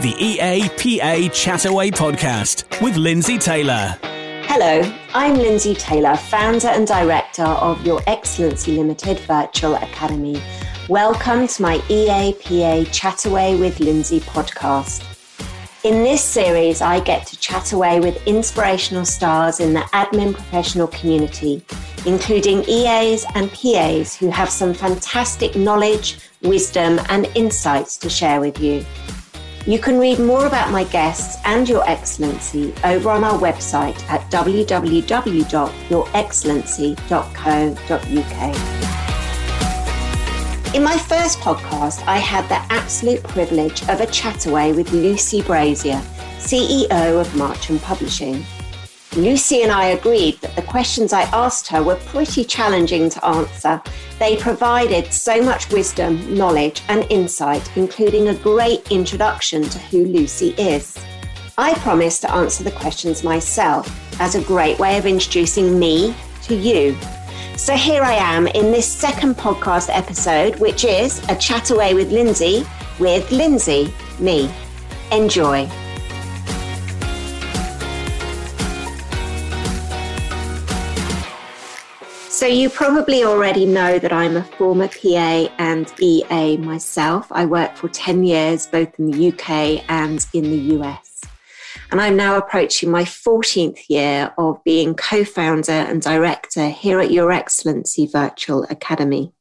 the EAPA Chataway podcast with Lindsay Taylor. Hello, I'm Lindsay Taylor, founder and director of Your Excellency Limited Virtual Academy. Welcome to my EAPA Chataway with Lindsay podcast. In this series, I get to chat away with inspirational stars in the admin professional community, including EAs and PAs who have some fantastic knowledge, wisdom, and insights to share with you. You can read more about my guests and Your Excellency over on our website at www.yourexcellency.co.uk. In my first podcast, I had the absolute privilege of a chat away with Lucy Brazier, CEO of Marchmont Publishing. Lucy and I agreed that the questions I asked her were pretty challenging to answer. They provided so much wisdom, knowledge, and insight, including a great introduction to who Lucy is. I promised to answer the questions myself as a great way of introducing me to you. So here I am in this second podcast episode, which is a chat away with Lindsay with Lindsay, me. Enjoy. So, you probably already know that I'm a former PA and EA myself. I worked for 10 years both in the UK and in the US. And I'm now approaching my 14th year of being co founder and director here at Your Excellency Virtual Academy.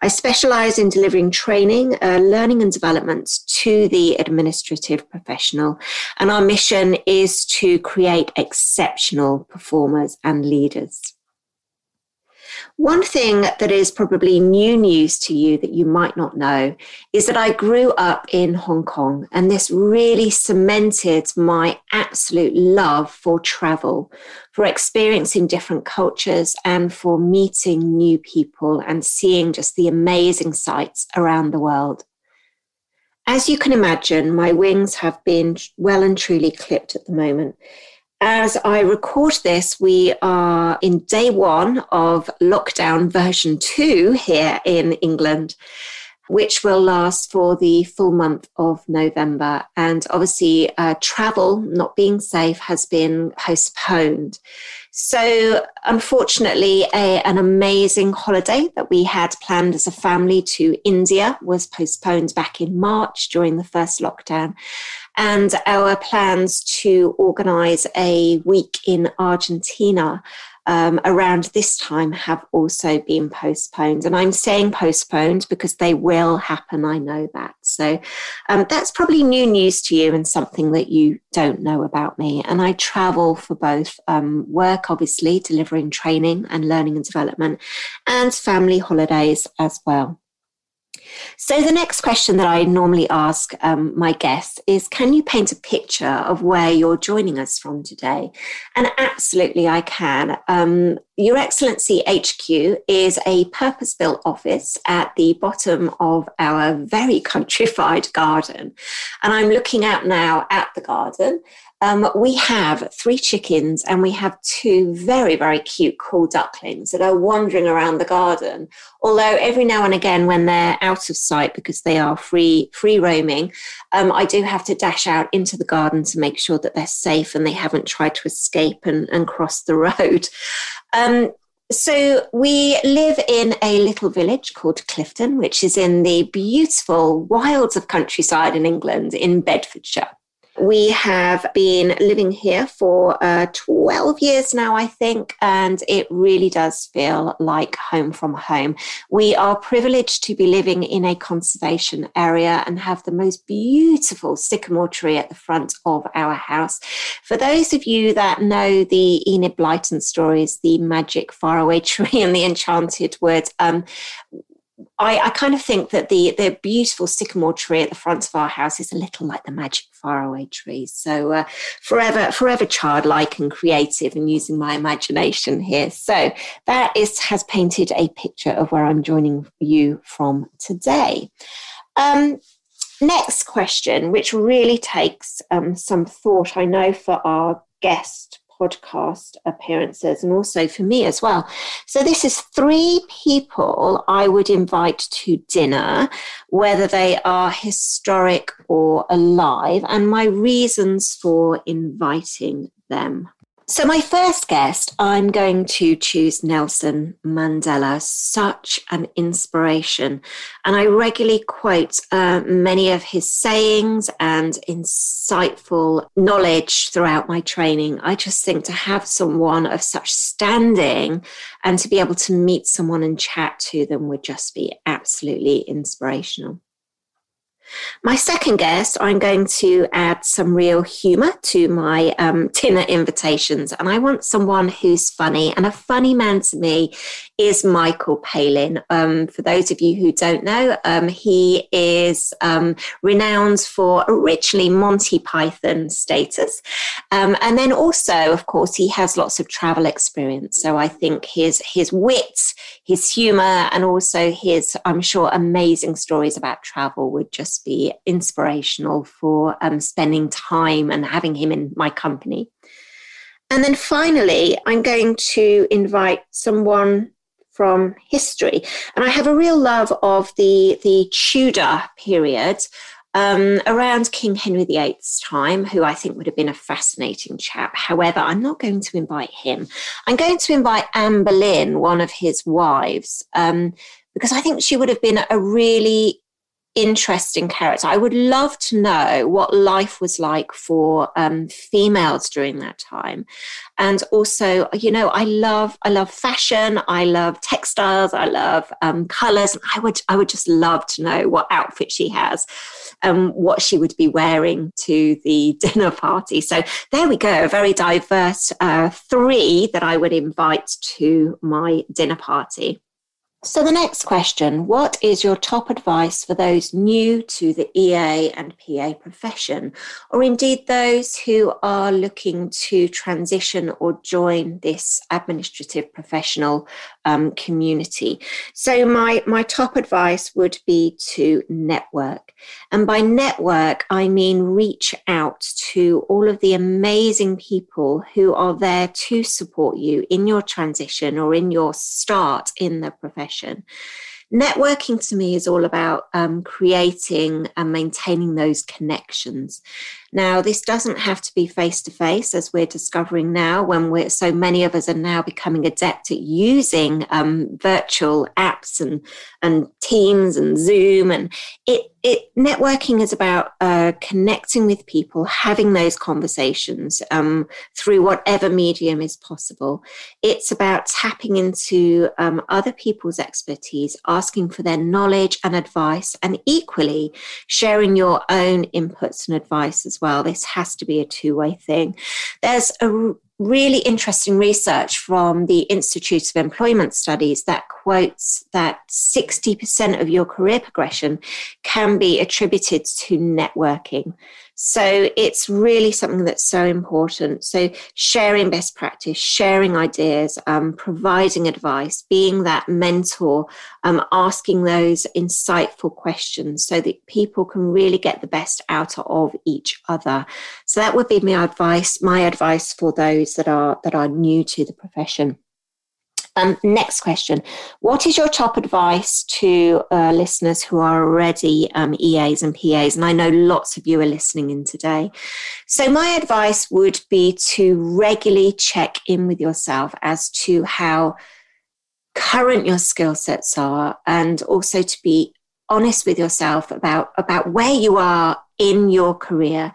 I specialize in delivering training, uh, learning, and development to the administrative professional. And our mission is to create exceptional performers and leaders. One thing that is probably new news to you that you might not know is that I grew up in Hong Kong, and this really cemented my absolute love for travel, for experiencing different cultures, and for meeting new people and seeing just the amazing sights around the world. As you can imagine, my wings have been well and truly clipped at the moment as I record this, we are in day one of lockdown version two here in England, which will last for the full month of November. And obviously, uh, travel not being safe has been postponed. So, unfortunately, a, an amazing holiday that we had planned as a family to India was postponed back in March during the first lockdown and our plans to organize a week in Argentina um, around this time have also been postponed. And I'm saying postponed because they will happen. I know that. So um, that's probably new news to you and something that you don't know about me. And I travel for both um, work, obviously, delivering training and learning and development, and family holidays as well. So, the next question that I normally ask um, my guests is Can you paint a picture of where you're joining us from today? And absolutely, I can. Um, Your Excellency HQ is a purpose built office at the bottom of our very countrified garden. And I'm looking out now at the garden. Um, we have three chickens and we have two very, very cute cool ducklings that are wandering around the garden. Although every now and again, when they're out of sight because they are free, free roaming, um, I do have to dash out into the garden to make sure that they're safe and they haven't tried to escape and, and cross the road. Um, so we live in a little village called Clifton, which is in the beautiful wilds of countryside in England in Bedfordshire. We have been living here for uh, 12 years now, I think, and it really does feel like home from home. We are privileged to be living in a conservation area and have the most beautiful sycamore tree at the front of our house. For those of you that know the Enid Blyton stories, the magic faraway tree and the enchanted wood, um, I, I, kind of think that the the beautiful sycamore tree at the front of our house is a little like the magic faraway tree. So uh, forever, forever childlike and creative, and using my imagination here. So that is has painted a picture of where I'm joining you from today. Um, next question, which really takes um, some thought, I know, for our guest podcast appearances and also for me as well. So, this is three people I would invite to dinner, whether they are historic or alive, and my reasons for inviting them. So, my first guest, I'm going to choose Nelson Mandela, such an inspiration. And I regularly quote uh, many of his sayings and insightful knowledge throughout my training. I just think to have someone of such standing and to be able to meet someone and chat to them would just be absolutely inspirational. My second guest, I'm going to add some real humour to my um, dinner invitations, and I want someone who's funny. And a funny man to me is Michael Palin. Um, for those of you who don't know, um, he is um, renowned for originally Monty Python status, um, and then also, of course, he has lots of travel experience. So I think his his wit, his humour, and also his, I'm sure, amazing stories about travel would just be inspirational for um, spending time and having him in my company. And then finally, I'm going to invite someone from history. And I have a real love of the, the Tudor period um, around King Henry VIII's time, who I think would have been a fascinating chap. However, I'm not going to invite him. I'm going to invite Anne Boleyn, one of his wives, um, because I think she would have been a really interesting character. I would love to know what life was like for um, females during that time, and also, you know, I love I love fashion, I love textiles, I love um, colors. I would I would just love to know what outfit she has, and what she would be wearing to the dinner party. So there we go, a very diverse uh, three that I would invite to my dinner party. So, the next question What is your top advice for those new to the EA and PA profession, or indeed those who are looking to transition or join this administrative professional um, community? So, my, my top advice would be to network. And by network, I mean reach out to all of the amazing people who are there to support you in your transition or in your start in the profession networking to me is all about um, creating and maintaining those connections. Now, this doesn't have to be face to face, as we're discovering now, when we're so many of us are now becoming adept at using um, virtual apps and and Teams and Zoom, and it it networking is about uh, connecting with people, having those conversations um, through whatever medium is possible. It's about tapping into um, other people's expertise, asking for their knowledge and advice, and equally sharing your own inputs and advice as well. This has to be a two way thing. There's a really interesting research from the Institute of Employment Studies that quotes that 60% of your career progression can be attributed to networking. So it's really something that's so important. So sharing best practice, sharing ideas, um, providing advice, being that mentor, um, asking those insightful questions so that people can really get the best out of each other. So that would be my advice. My advice for those that are that are new to the profession. Um, next question. What is your top advice to uh, listeners who are already um, EAs and PAs? And I know lots of you are listening in today. So, my advice would be to regularly check in with yourself as to how current your skill sets are and also to be honest with yourself about, about where you are in your career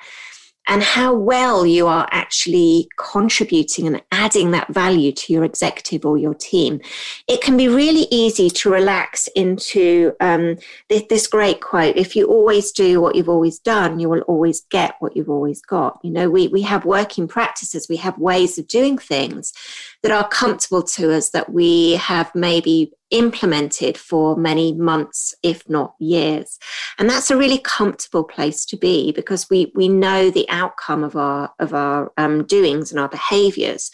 and how well you are actually contributing and adding that value to your executive or your team. It can be really easy to relax into um, this, this, great quote if you always do what you've always done, you will always get what you've always got. You know, we, we have working practices, we have ways of doing things that are comfortable to us that we have maybe implemented for many months, if not years. And that's a really comfortable place to be because we, we know the outcome of our, of our um, doings and our behaviors.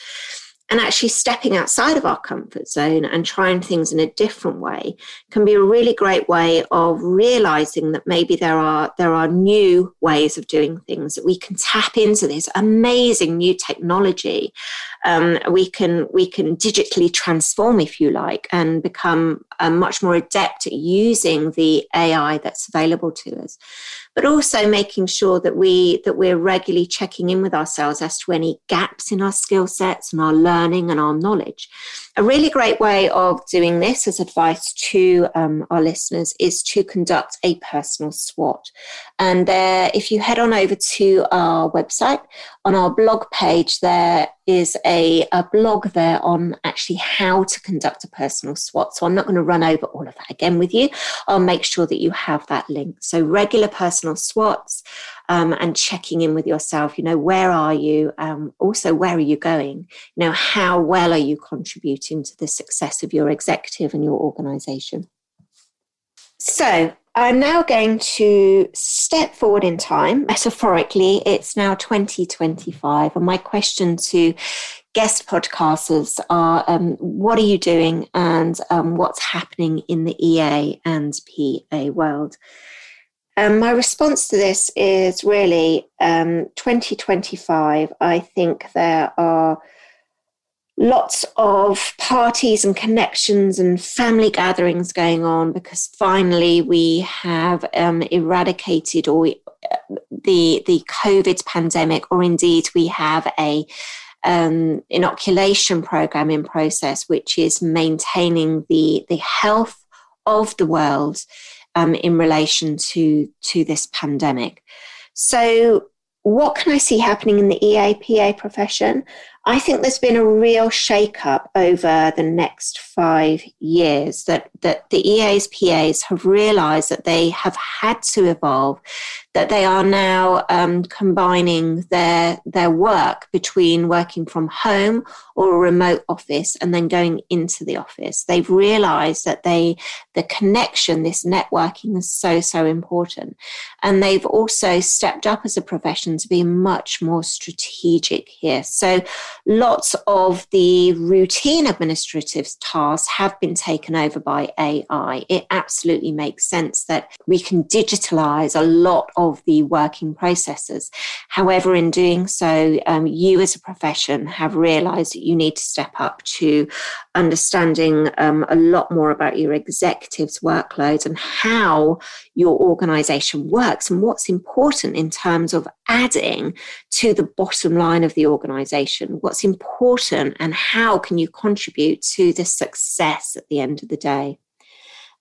And actually stepping outside of our comfort zone and trying things in a different way can be a really great way of realizing that maybe there are there are new ways of doing things that we can tap into this amazing new technology um, we can we can digitally transform if you like and become uh, much more adept at using the ai that's available to us but also making sure that we that we're regularly checking in with ourselves as to any gaps in our skill sets and our learning and our knowledge. A really great way of doing this as advice to um, our listeners is to conduct a personal SWOT. And there, if you head on over to our website, on our blog page, there is a, a blog there on actually how to conduct a personal SWOT. So I'm not going to run over all of that again with you. I'll make sure that you have that link. So regular personal SWOTs um, and checking in with yourself. You know, where are you? Um, also, where are you going? You know, how well are you contributing to the success of your executive and your organization? So, I'm now going to step forward in time. Metaphorically, it's now 2025. And my question to guest podcasters are um, what are you doing and um, what's happening in the EA and PA world? Um, my response to this is really um, 2025. I think there are lots of parties and connections and family gatherings going on because finally we have um, eradicated or uh, the the COVID pandemic, or indeed we have a um, inoculation program in process, which is maintaining the the health of the world um, in relation to to this pandemic. So, what can I see happening in the EAPA profession? I think there's been a real shake-up over the next five years that, that the EA's PAs have realized that they have had to evolve, that they are now um, combining their, their work between working from home or a remote office and then going into the office. They've realized that they, the connection, this networking is so, so important. And they've also stepped up as a profession to be much more strategic here. So lots of the routine administrative tasks have been taken over by AI. It absolutely makes sense that we can digitalize a lot of the working processes. However, in doing so, um, you as a profession have realized that you need to step up to understanding um, a lot more about your executives' workloads and how your organization works and what's important in terms of adding to the bottom line of the organization, what's important, and how can you contribute to the success at the end of the day.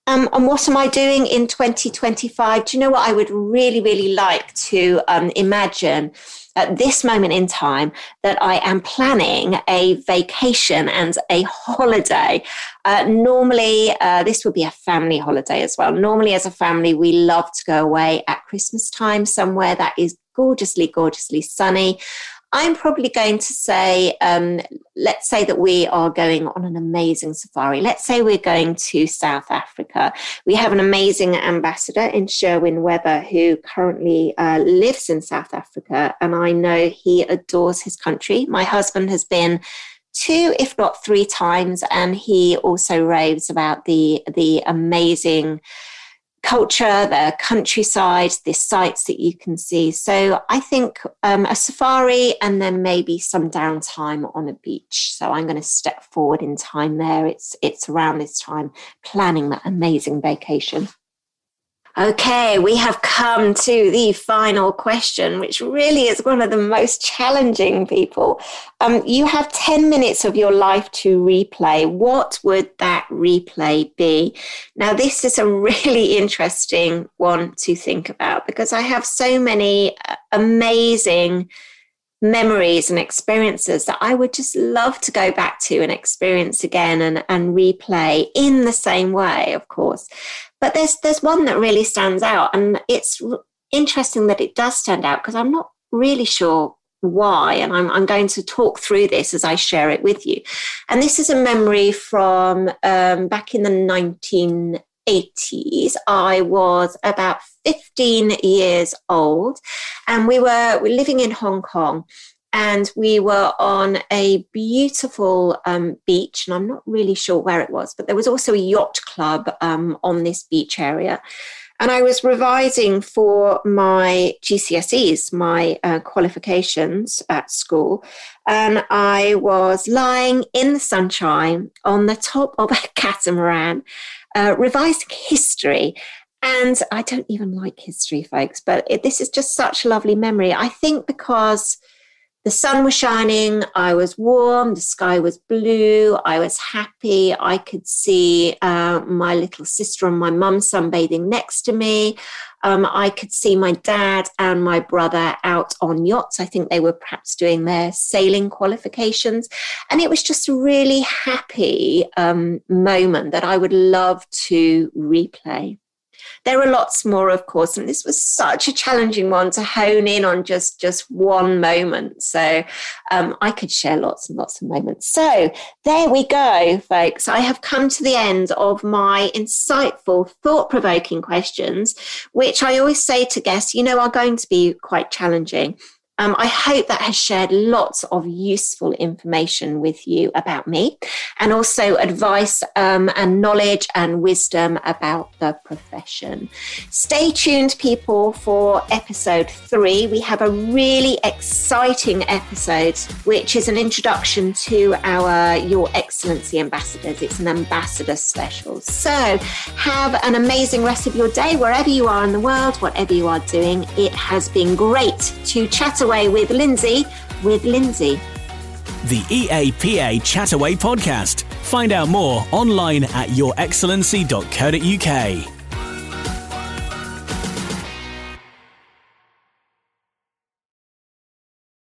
Um, and what am I doing in 2025? Do you know what I would really, really like to um, imagine at this moment in time that I am planning a vacation and a holiday. Uh, normally, uh, this would be a family holiday as well. Normally, as a family, we love to go away at Christmas time somewhere that is gorgeously, gorgeously sunny. I'm probably going to say, um, let's say that we are going on an amazing safari. Let's say we're going to South Africa. We have an amazing ambassador in Sherwin Webber who currently uh, lives in South Africa, and I know he adores his country. My husband has been two, if not three times, and he also raves about the the amazing culture, the countryside, the sights that you can see. So I think um, a safari and then maybe some downtime on a beach. So I'm going to step forward in time there. It's it's around this time planning that amazing vacation. Okay, we have come to the final question, which really is one of the most challenging people. Um, you have 10 minutes of your life to replay. What would that replay be? Now, this is a really interesting one to think about because I have so many uh, amazing memories and experiences that I would just love to go back to and experience again and, and replay in the same way, of course. But there's there's one that really stands out, and it's interesting that it does stand out because I'm not really sure why, and I'm, I'm going to talk through this as I share it with you. And this is a memory from um, back in the 1980s. I was about 15 years old, and we were, we were living in Hong Kong and we were on a beautiful um, beach, and I'm not really sure where it was, but there was also a yacht club um, on this beach area. And I was revising for my GCSEs, my uh, qualifications at school. And I was lying in the sunshine on the top of a catamaran, uh, revising history. And I don't even like history, folks, but it, this is just such a lovely memory. I think because the sun was shining, I was warm, the sky was blue, I was happy. I could see uh, my little sister and my mum sunbathing next to me. Um, I could see my dad and my brother out on yachts. I think they were perhaps doing their sailing qualifications. And it was just a really happy um, moment that I would love to replay. There are lots more, of course, and this was such a challenging one to hone in on just just one moment. So um, I could share lots and lots of moments. So there we go, folks. I have come to the end of my insightful, thought provoking questions, which I always say to guests, you know, are going to be quite challenging. Um, I hope that has shared lots of useful information with you about me and also advice um, and knowledge and wisdom about the profession. Stay tuned, people, for episode three. We have a really exciting episode, which is an introduction to our Your Excellency ambassadors. It's an ambassador special. So have an amazing rest of your day wherever you are in the world, whatever you are doing. It has been great to chat away With Lindsay with Lindsay. The EAPA Chataway podcast. Find out more online at yourexcellency.co.uk.